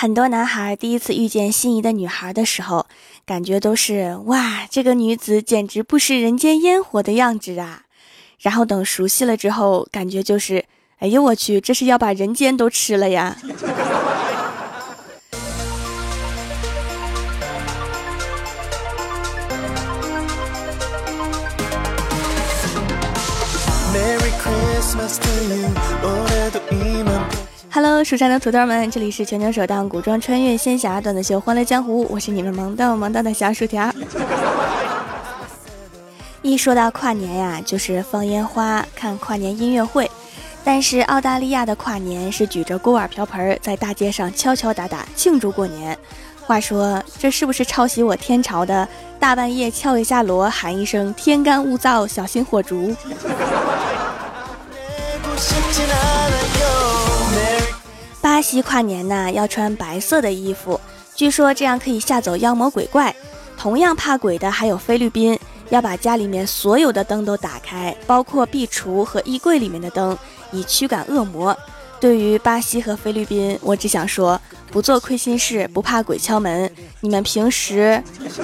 很多男孩第一次遇见心仪的女孩的时候，感觉都是哇，这个女子简直不食人间烟火的样子啊！然后等熟悉了之后，感觉就是，哎呦我去，这是要把人间都吃了呀！Merry Christmas to you,！Hello，蜀山的土豆们，这里是全球首档古装穿越仙侠段子秀《欢乐江湖》，我是你们萌逗萌逗的小薯条。一说到跨年呀，就是放烟花、看跨年音乐会。但是澳大利亚的跨年是举着锅碗瓢盆在大街上敲敲打打庆祝过年。话说，这是不是抄袭我天朝的大半夜敲一下锣，喊一声“天干物燥，小心火烛”？巴西跨年呢，要穿白色的衣服，据说这样可以吓走妖魔鬼怪。同样怕鬼的还有菲律宾，要把家里面所有的灯都打开，包括壁橱和衣柜里面的灯，以驱赶恶魔。对于巴西和菲律宾，我只想说，不做亏心事，不怕鬼敲门。你们平时。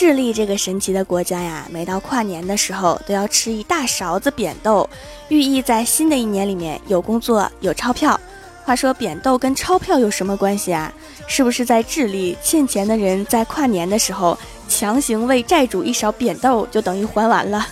智利这个神奇的国家呀，每到跨年的时候都要吃一大勺子扁豆，寓意在新的一年里面有工作有钞票。话说扁豆跟钞票有什么关系啊？是不是在智利欠钱的人在跨年的时候强行喂债主一勺扁豆，就等于还完了？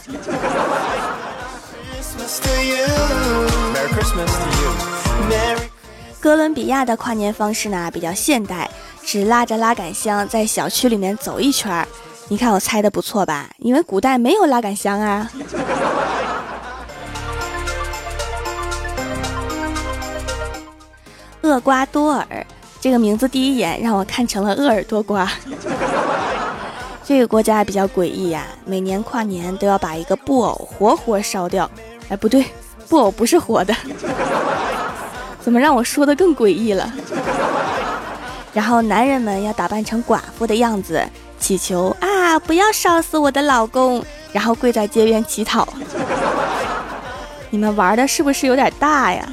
哥伦比亚的跨年方式呢比较现代，只拉着拉杆箱在小区里面走一圈儿。你看我猜的不错吧？因为古代没有拉杆箱啊。厄瓜多尔这个名字第一眼让我看成了鄂尔多瓜。这个国家比较诡异呀，每年跨年都要把一个布偶活活烧掉。哎，不对，布偶不是活的。怎么让我说的更诡异了？然后男人们要打扮成寡妇的样子。祈求啊！不要烧死我的老公，然后跪在街边乞讨。你们玩的是不是有点大呀？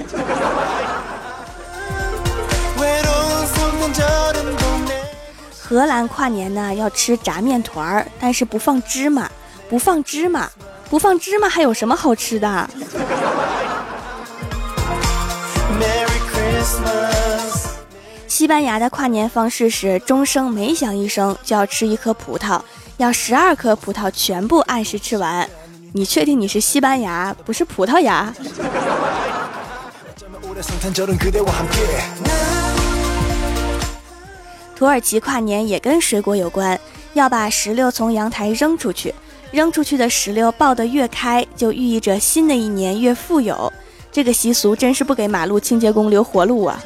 荷兰跨年呢要吃炸面团儿，但是不放芝麻，不放芝麻，不放芝麻，还有什么好吃的？西班牙的跨年方式是钟声每响一声就要吃一颗葡萄，要十二颗葡萄全部按时吃完。你确定你是西班牙，不是葡萄牙？土耳其跨年也跟水果有关，要把石榴从阳台扔出去，扔出去的石榴爆得越开，就寓意着新的一年越富有。这个习俗真是不给马路清洁工留活路啊！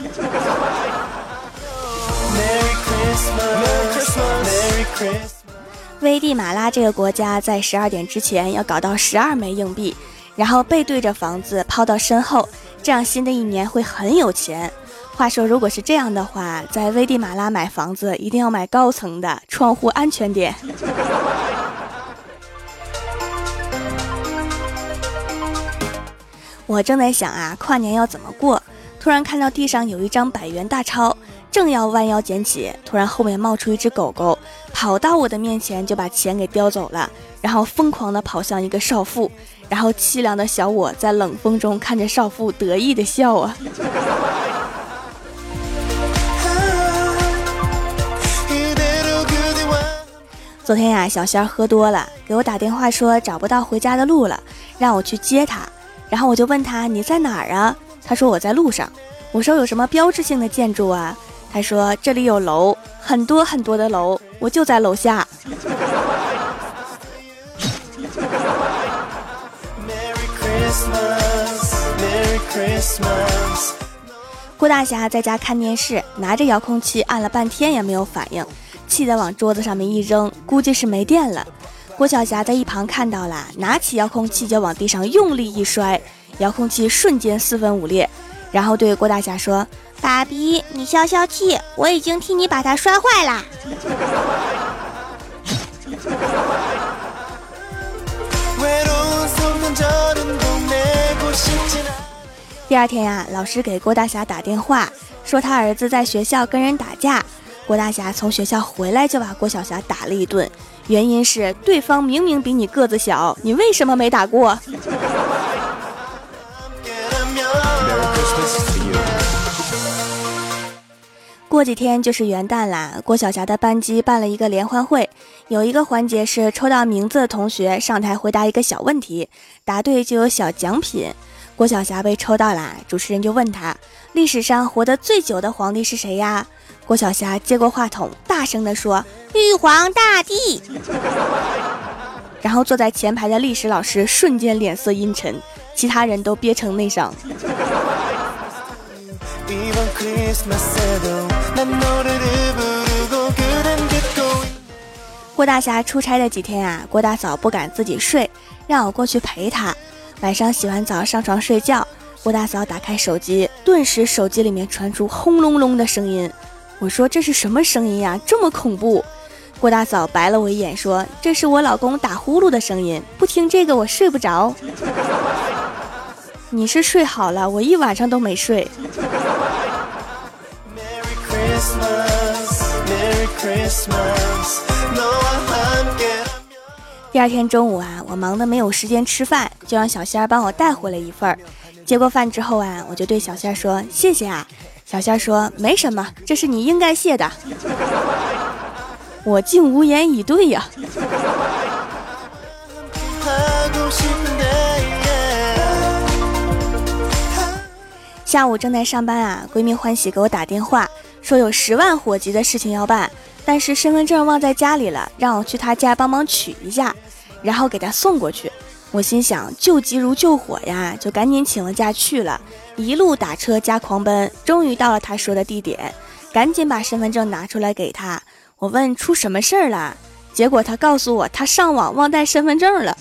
危地马拉这个国家在十二点之前要搞到十二枚硬币，然后背对着房子抛到身后，这样新的一年会很有钱。话说，如果是这样的话，在危地马拉买房子一定要买高层的，窗户安全点。我正在想啊，跨年要怎么过？突然看到地上有一张百元大钞。正要弯腰捡起，突然后面冒出一只狗狗，跑到我的面前就把钱给叼走了，然后疯狂地跑向一个少妇，然后凄凉的小我在冷风中看着少妇得意的笑啊。昨天呀，小仙儿喝多了，给我打电话说找不到回家的路了，让我去接他，然后我就问他你在哪儿啊？他说我在路上。我说有什么标志性的建筑啊？他说：“这里有楼，很多很多的楼，我就在楼下。”郭大侠在家看电视，拿着遥控器按了半天也没有反应，气得往桌子上面一扔，估计是没电了。郭晓霞在一旁看到了，拿起遥控器就往地上用力一摔，遥控器瞬间四分五裂，然后对郭大侠说。爸比，你消消气，我已经替你把它摔坏了。第二天呀，老师给郭大侠打电话，说他儿子在学校跟人打架。郭大侠从学校回来就把郭小霞打了一顿，原因是对方明明比你个子小，你为什么没打过？过几天就是元旦啦，郭晓霞的班级办了一个联欢会，有一个环节是抽到名字的同学上台回答一个小问题，答对就有小奖品。郭晓霞被抽到啦，主持人就问他：历史上活得最久的皇帝是谁呀？郭晓霞接过话筒，大声地说：“玉皇大帝。”然后坐在前排的历史老师瞬间脸色阴沉，其他人都憋成内伤。郭大侠出差的几天啊，郭大嫂不敢自己睡，让我过去陪她。晚上洗完澡上床睡觉，郭大嫂打开手机，顿时手机里面传出轰隆隆的声音。我说这是什么声音呀？这么恐怖！郭大嫂白了我一眼，说这是我老公打呼噜的声音，不听这个我睡不着。你是睡好了，我一晚上都没睡。第二天中午啊，我忙得没有时间吃饭，就让小仙儿帮我带回了一份儿。接过饭之后啊，我就对小仙儿说：“谢谢啊。”小仙儿说：“没什么，这是你应该谢的。”我竟无言以对呀。下午正在上班啊，闺蜜欢喜给我打电话。说有十万火急的事情要办，但是身份证忘在家里了，让我去他家帮忙取一下，然后给他送过去。我心想救急如救火呀，就赶紧请了假去了，一路打车加狂奔，终于到了他说的地点，赶紧把身份证拿出来给他。我问出什么事儿了，结果他告诉我他上网忘带身份证了。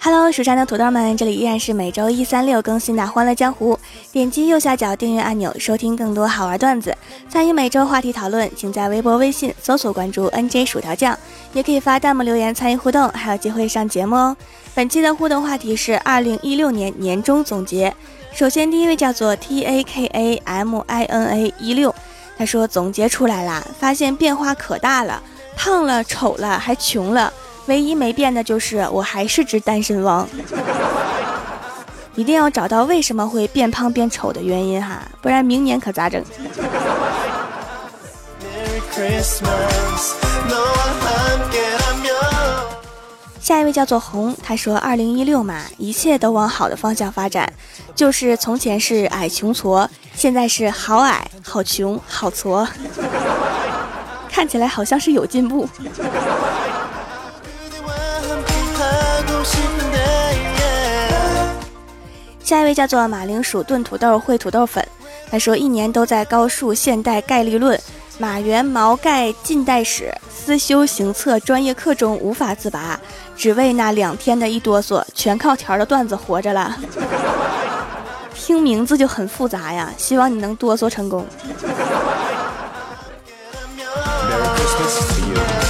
Hello，蜀山的土豆们，这里依然是每周一、三、六更新的《欢乐江湖》。点击右下角订阅按钮，收听更多好玩段子，参与每周话题讨论，请在微博、微信搜索关注 NJ 薯条酱，也可以发弹幕留言参与互动，还有机会上节目哦。本期的互动话题是二零一六年年终总结。首先，第一位叫做 T A K A M I N A 一六，他说总结出来啦，发现变化可大了。胖了、丑了，还穷了，唯一没变的就是我还是只单身汪。一定要找到为什么会变胖变丑的原因哈，不然明年可咋整？下一位叫做红，他说：“二零一六嘛，一切都往好的方向发展，就是从前是矮穷矬，现在是好矮、好穷、好矬。”看起来好像是有进步。下一位叫做马铃薯炖土豆烩土豆粉，他说一年都在高数、现代概率论、马原毛概近代史、思修行测专业课中无法自拔，只为那两天的一哆嗦，全靠条的段子活着了。听名字就很复杂呀，希望你能哆嗦成功。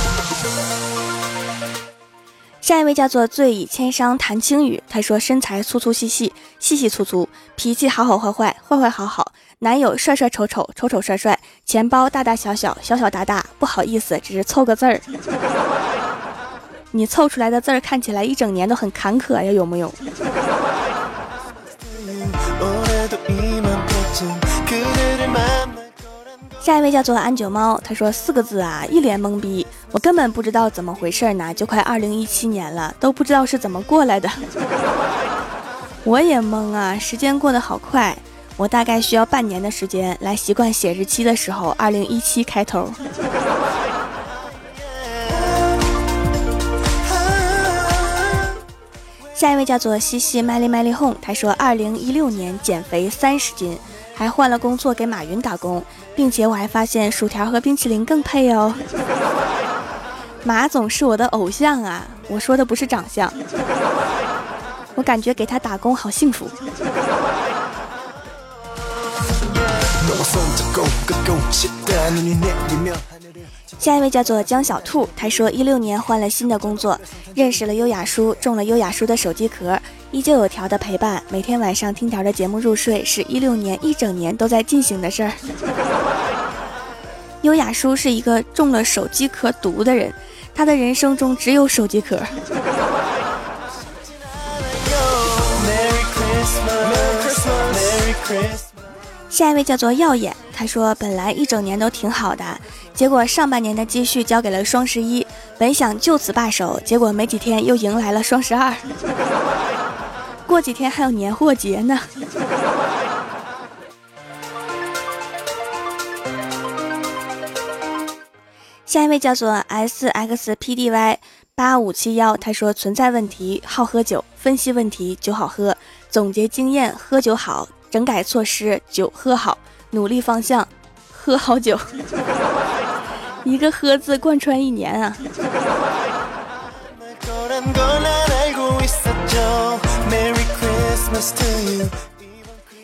下一位叫做醉倚千觞谭青雨，他说身材粗粗细细细细粗粗，脾气好好坏坏坏坏好好，男友帅帅丑丑丑丑帅帅，钱包大大小小小小大大，不好意思，只是凑个字儿。你凑出来的字儿看起来一整年都很坎坷呀，有木有？下一位叫做安九猫，他说四个字啊，一脸懵逼，我根本不知道怎么回事呢，就快二零一七年了，都不知道是怎么过来的。我也懵啊，时间过得好快，我大概需要半年的时间来习惯写日期的时候，二零一七开头。下一位叫做西西麦丽麦丽 home，他说二零一六年减肥三十斤。还换了工作给马云打工，并且我还发现薯条和冰淇淋更配哦。马总是我的偶像啊，我说的不是长相，我感觉给他打工好幸福。下一位叫做江小兔，他说一六年换了新的工作，认识了优雅叔，中了优雅叔的手机壳，依旧有条的陪伴，每天晚上听条的节目入睡，是一六年一整年都在进行的事儿。优雅叔是一个中了手机壳毒的人，他的人生中只有手机壳。下一位叫做耀眼，他说本来一整年都挺好的，结果上半年的积蓄交给了双十一，本想就此罢手，结果没几天又迎来了双十二，过几天还有年货节呢。下一位叫做 S X P D Y 八五七幺，他说存在问题，好喝酒，分析问题，酒好喝，总结经验，喝酒好。整改措施，酒喝好，努力方向，喝好酒。一个“喝”字贯穿一年啊！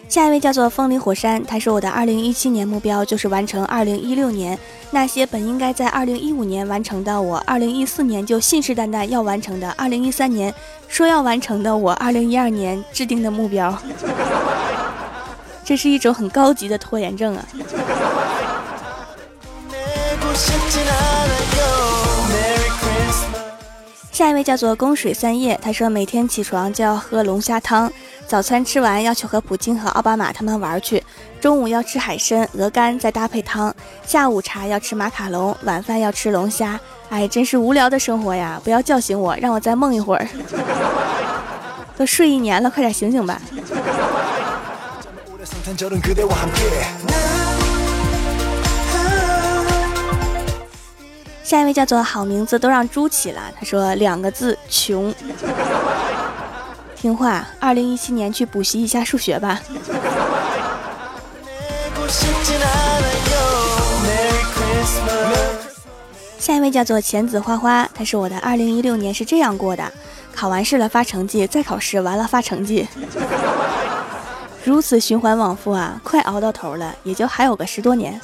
下一位叫做风林火山，他说：“我的二零一七年目标就是完成二零一六年那些本应该在二零一五年完成的，我二零一四年就信誓旦旦要完成的，二零一三年说要完成的，我二零一二年制定的目标。”这是一种很高级的拖延症啊！下一位叫做供水三叶，他说每天起床就要喝龙虾汤，早餐吃完要去和普京和奥巴马他们玩去，中午要吃海参、鹅肝再搭配汤，下午茶要吃马卡龙，晚饭要吃龙虾。哎，真是无聊的生活呀！不要叫醒我，让我再梦一会儿。都睡一年了，快点醒醒吧！下一位叫做好名字都让猪起了，他说两个字穷。听话，二零一七年去补习一下数学吧。下一位叫做浅子花花，他说我的二零一六年是这样过的：考完试了发成绩，再考试完了发成绩。如此循环往复啊，快熬到头了，也就还有个十多年。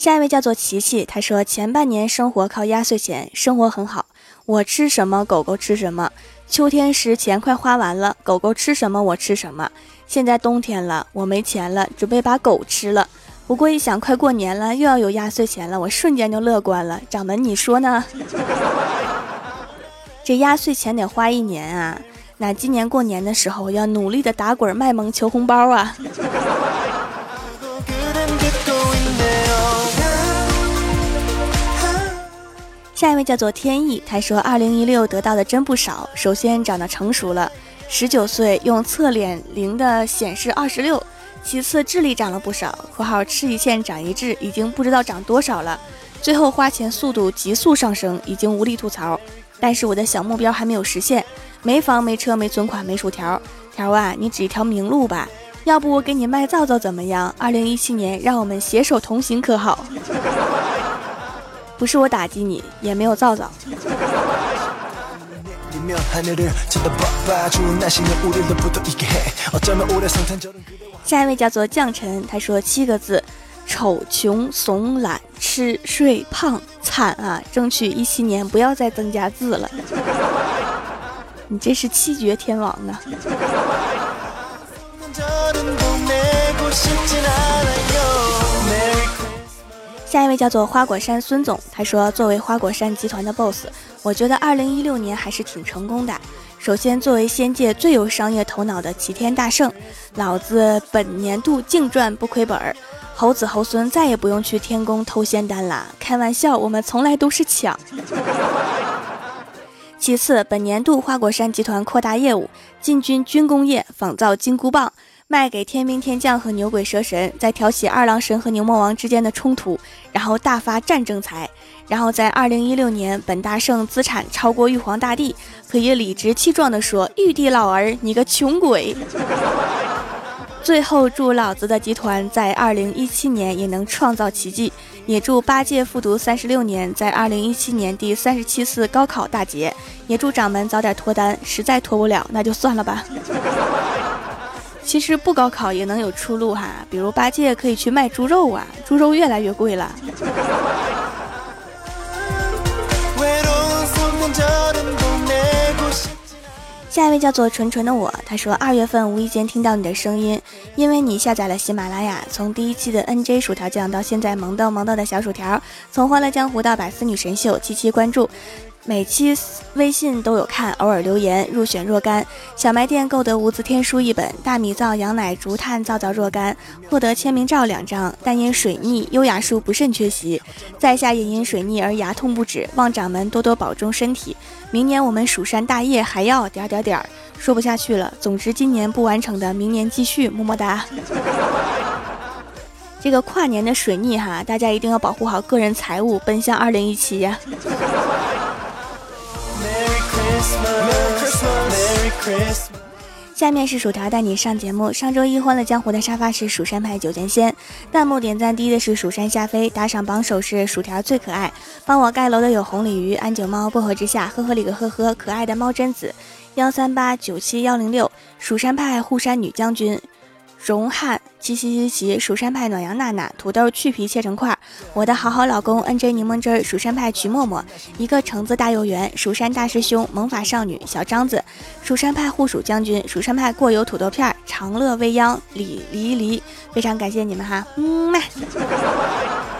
下一位叫做琪琪，他说前半年生活靠压岁钱，生活很好，我吃什么狗狗吃什么。秋天时钱快花完了，狗狗吃什么我吃什么。现在冬天了，我没钱了，准备把狗吃了。不过一想，快过年了，又要有压岁钱了，我瞬间就乐观了。掌门，你说呢？这压岁钱得花一年啊！那今年过年的时候，要努力的打滚卖萌求红包啊！下一位叫做天意，他说：“二零一六得到的真不少。首先长得成熟了，十九岁用侧脸零的显示二十六。”其次，智力涨了不少。（括号吃一堑长一智，已经不知道涨多少了。）最后花钱速度急速上升，已经无力吐槽。但是我的小目标还没有实现，没房没车没存款没薯条。条啊，你指一条明路吧，要不我给你卖皂皂怎么样？二零一七年，让我们携手同行可好？不是我打击你，也没有造造。下一位叫做降臣，他说七个字：丑、穷、怂、懒、吃、睡、胖、惨啊！争取一七年不要再增加字了。你这是七绝天王啊！下一位叫做花果山孙总，他说：“作为花果山集团的 boss，我觉得二零一六年还是挺成功的。首先，作为仙界最有商业头脑的齐天大圣，老子本年度净赚不亏本儿，猴子猴孙再也不用去天宫偷仙丹了。开玩笑，我们从来都是抢。其次，本年度花果山集团扩大业务，进军军工业，仿造金箍棒。”卖给天兵天将和牛鬼蛇神，再挑起二郎神和牛魔王之间的冲突，然后大发战争财，然后在二零一六年，本大圣资产超过玉皇大帝，可以理直气壮地说：“玉帝老儿，你个穷鬼！”最后祝老子的集团在二零一七年也能创造奇迹，也祝八戒复读三十六年，在二零一七年第三十七次高考大捷。也祝掌门早点脱单，实在脱不了那就算了吧。其实不高考也能有出路哈，比如八戒可以去卖猪肉啊，猪肉越来越贵了。下一位叫做纯纯的我，他说二月份无意间听到你的声音，因为你下载了喜马拉雅，从第一期的 NJ 薯条酱到现在萌豆萌豆的小薯条，从欢乐江湖到百思女神秀，期期关注。每期微信都有看，偶尔留言，入选若干。小卖店购得无字天书一本，大米皂、羊奶、竹炭皂皂若干，获得签名照两张。但因水逆，优雅术不慎缺席。在下也因水逆而牙痛不止，望掌门多多保重身体。明年我们蜀山大业还要点点点儿，说不下去了。总之今年不完成的，明年继续。么么哒。这个跨年的水逆哈，大家一定要保护好个人财物，奔向二零一七呀。下面是薯条带你上节目。上周一欢乐江湖的沙发是蜀山派九剑仙，弹幕点赞低的是蜀山夏飞，打赏榜首是薯条最可爱。帮我盖楼的有红鲤鱼、安九猫、薄荷之下、呵呵里个呵呵、可爱的猫贞子、幺三八九七幺零六、蜀山派护山女将军。荣汉七七七七，蜀山派暖阳娜娜，土豆去皮切成块，我的好好老公 N J 柠檬汁，蜀山派曲默默，一个橙子大又圆，蜀山大师兄，萌法少女。小张子，蜀山派护蜀将军，蜀山派过油土豆片，长乐未央李黎黎，非常感谢你们哈，嗯嘛。